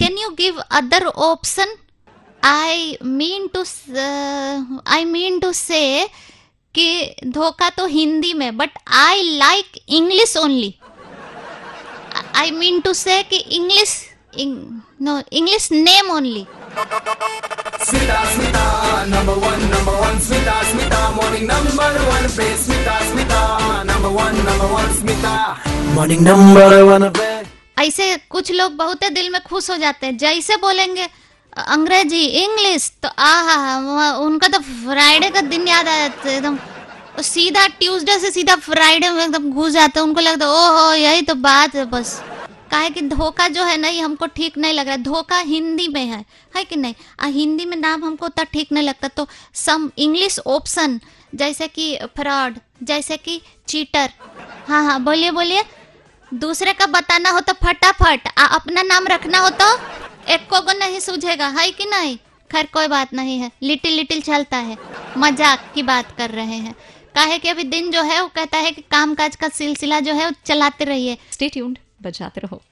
Can you give other option I mean to I mean to say कि धोखा तो हिंदी में but I like English only I mean to say कि English no English name only morning number one number one Smita morning number one Smita morning number one ऐसे कुछ लोग बहुत दिल में खुश हो जाते हैं। जैसे बोलेंगे, अंग्रेज़ी, इंग्लिश तो आ हा उनका तो फ्राइडे का दिन याद आ जाता है एकदम। सीधा ट्यूसडे से सीधा फ्राइडे में एकदम घुस जाते हैं। उनको लगता है, ओहो, यही तो बात है बस। काहे कि धोखा जो है नहीं, हमको ठीक नहीं लग रहा। धोखा हिंदी में है है कि नहीं? आ, हिंदी में नाम हमको उतना ठीक नहीं लगता। तो सम इंग्लिश ऑप्शन जैसे कि फ्रॉड जैसे कि चीटर हाँ हाँ बोलिए बोलिए। दूसरे का बताना हो तो फटाफट, आ अपना नाम रखना हो तो एक को नहीं सूझेगा, है कि नहीं? खैर, कोई बात नहीं है। लिटिल लिटिल चलता है। मज़ाक की बात कर रहे हैं। काहे कि अभी दिन जो है, वो कहता है कि कामकाज का सिलसिला जो है, वो चलाते रहिए। स्टे ट्यून्ड बजाते रहो।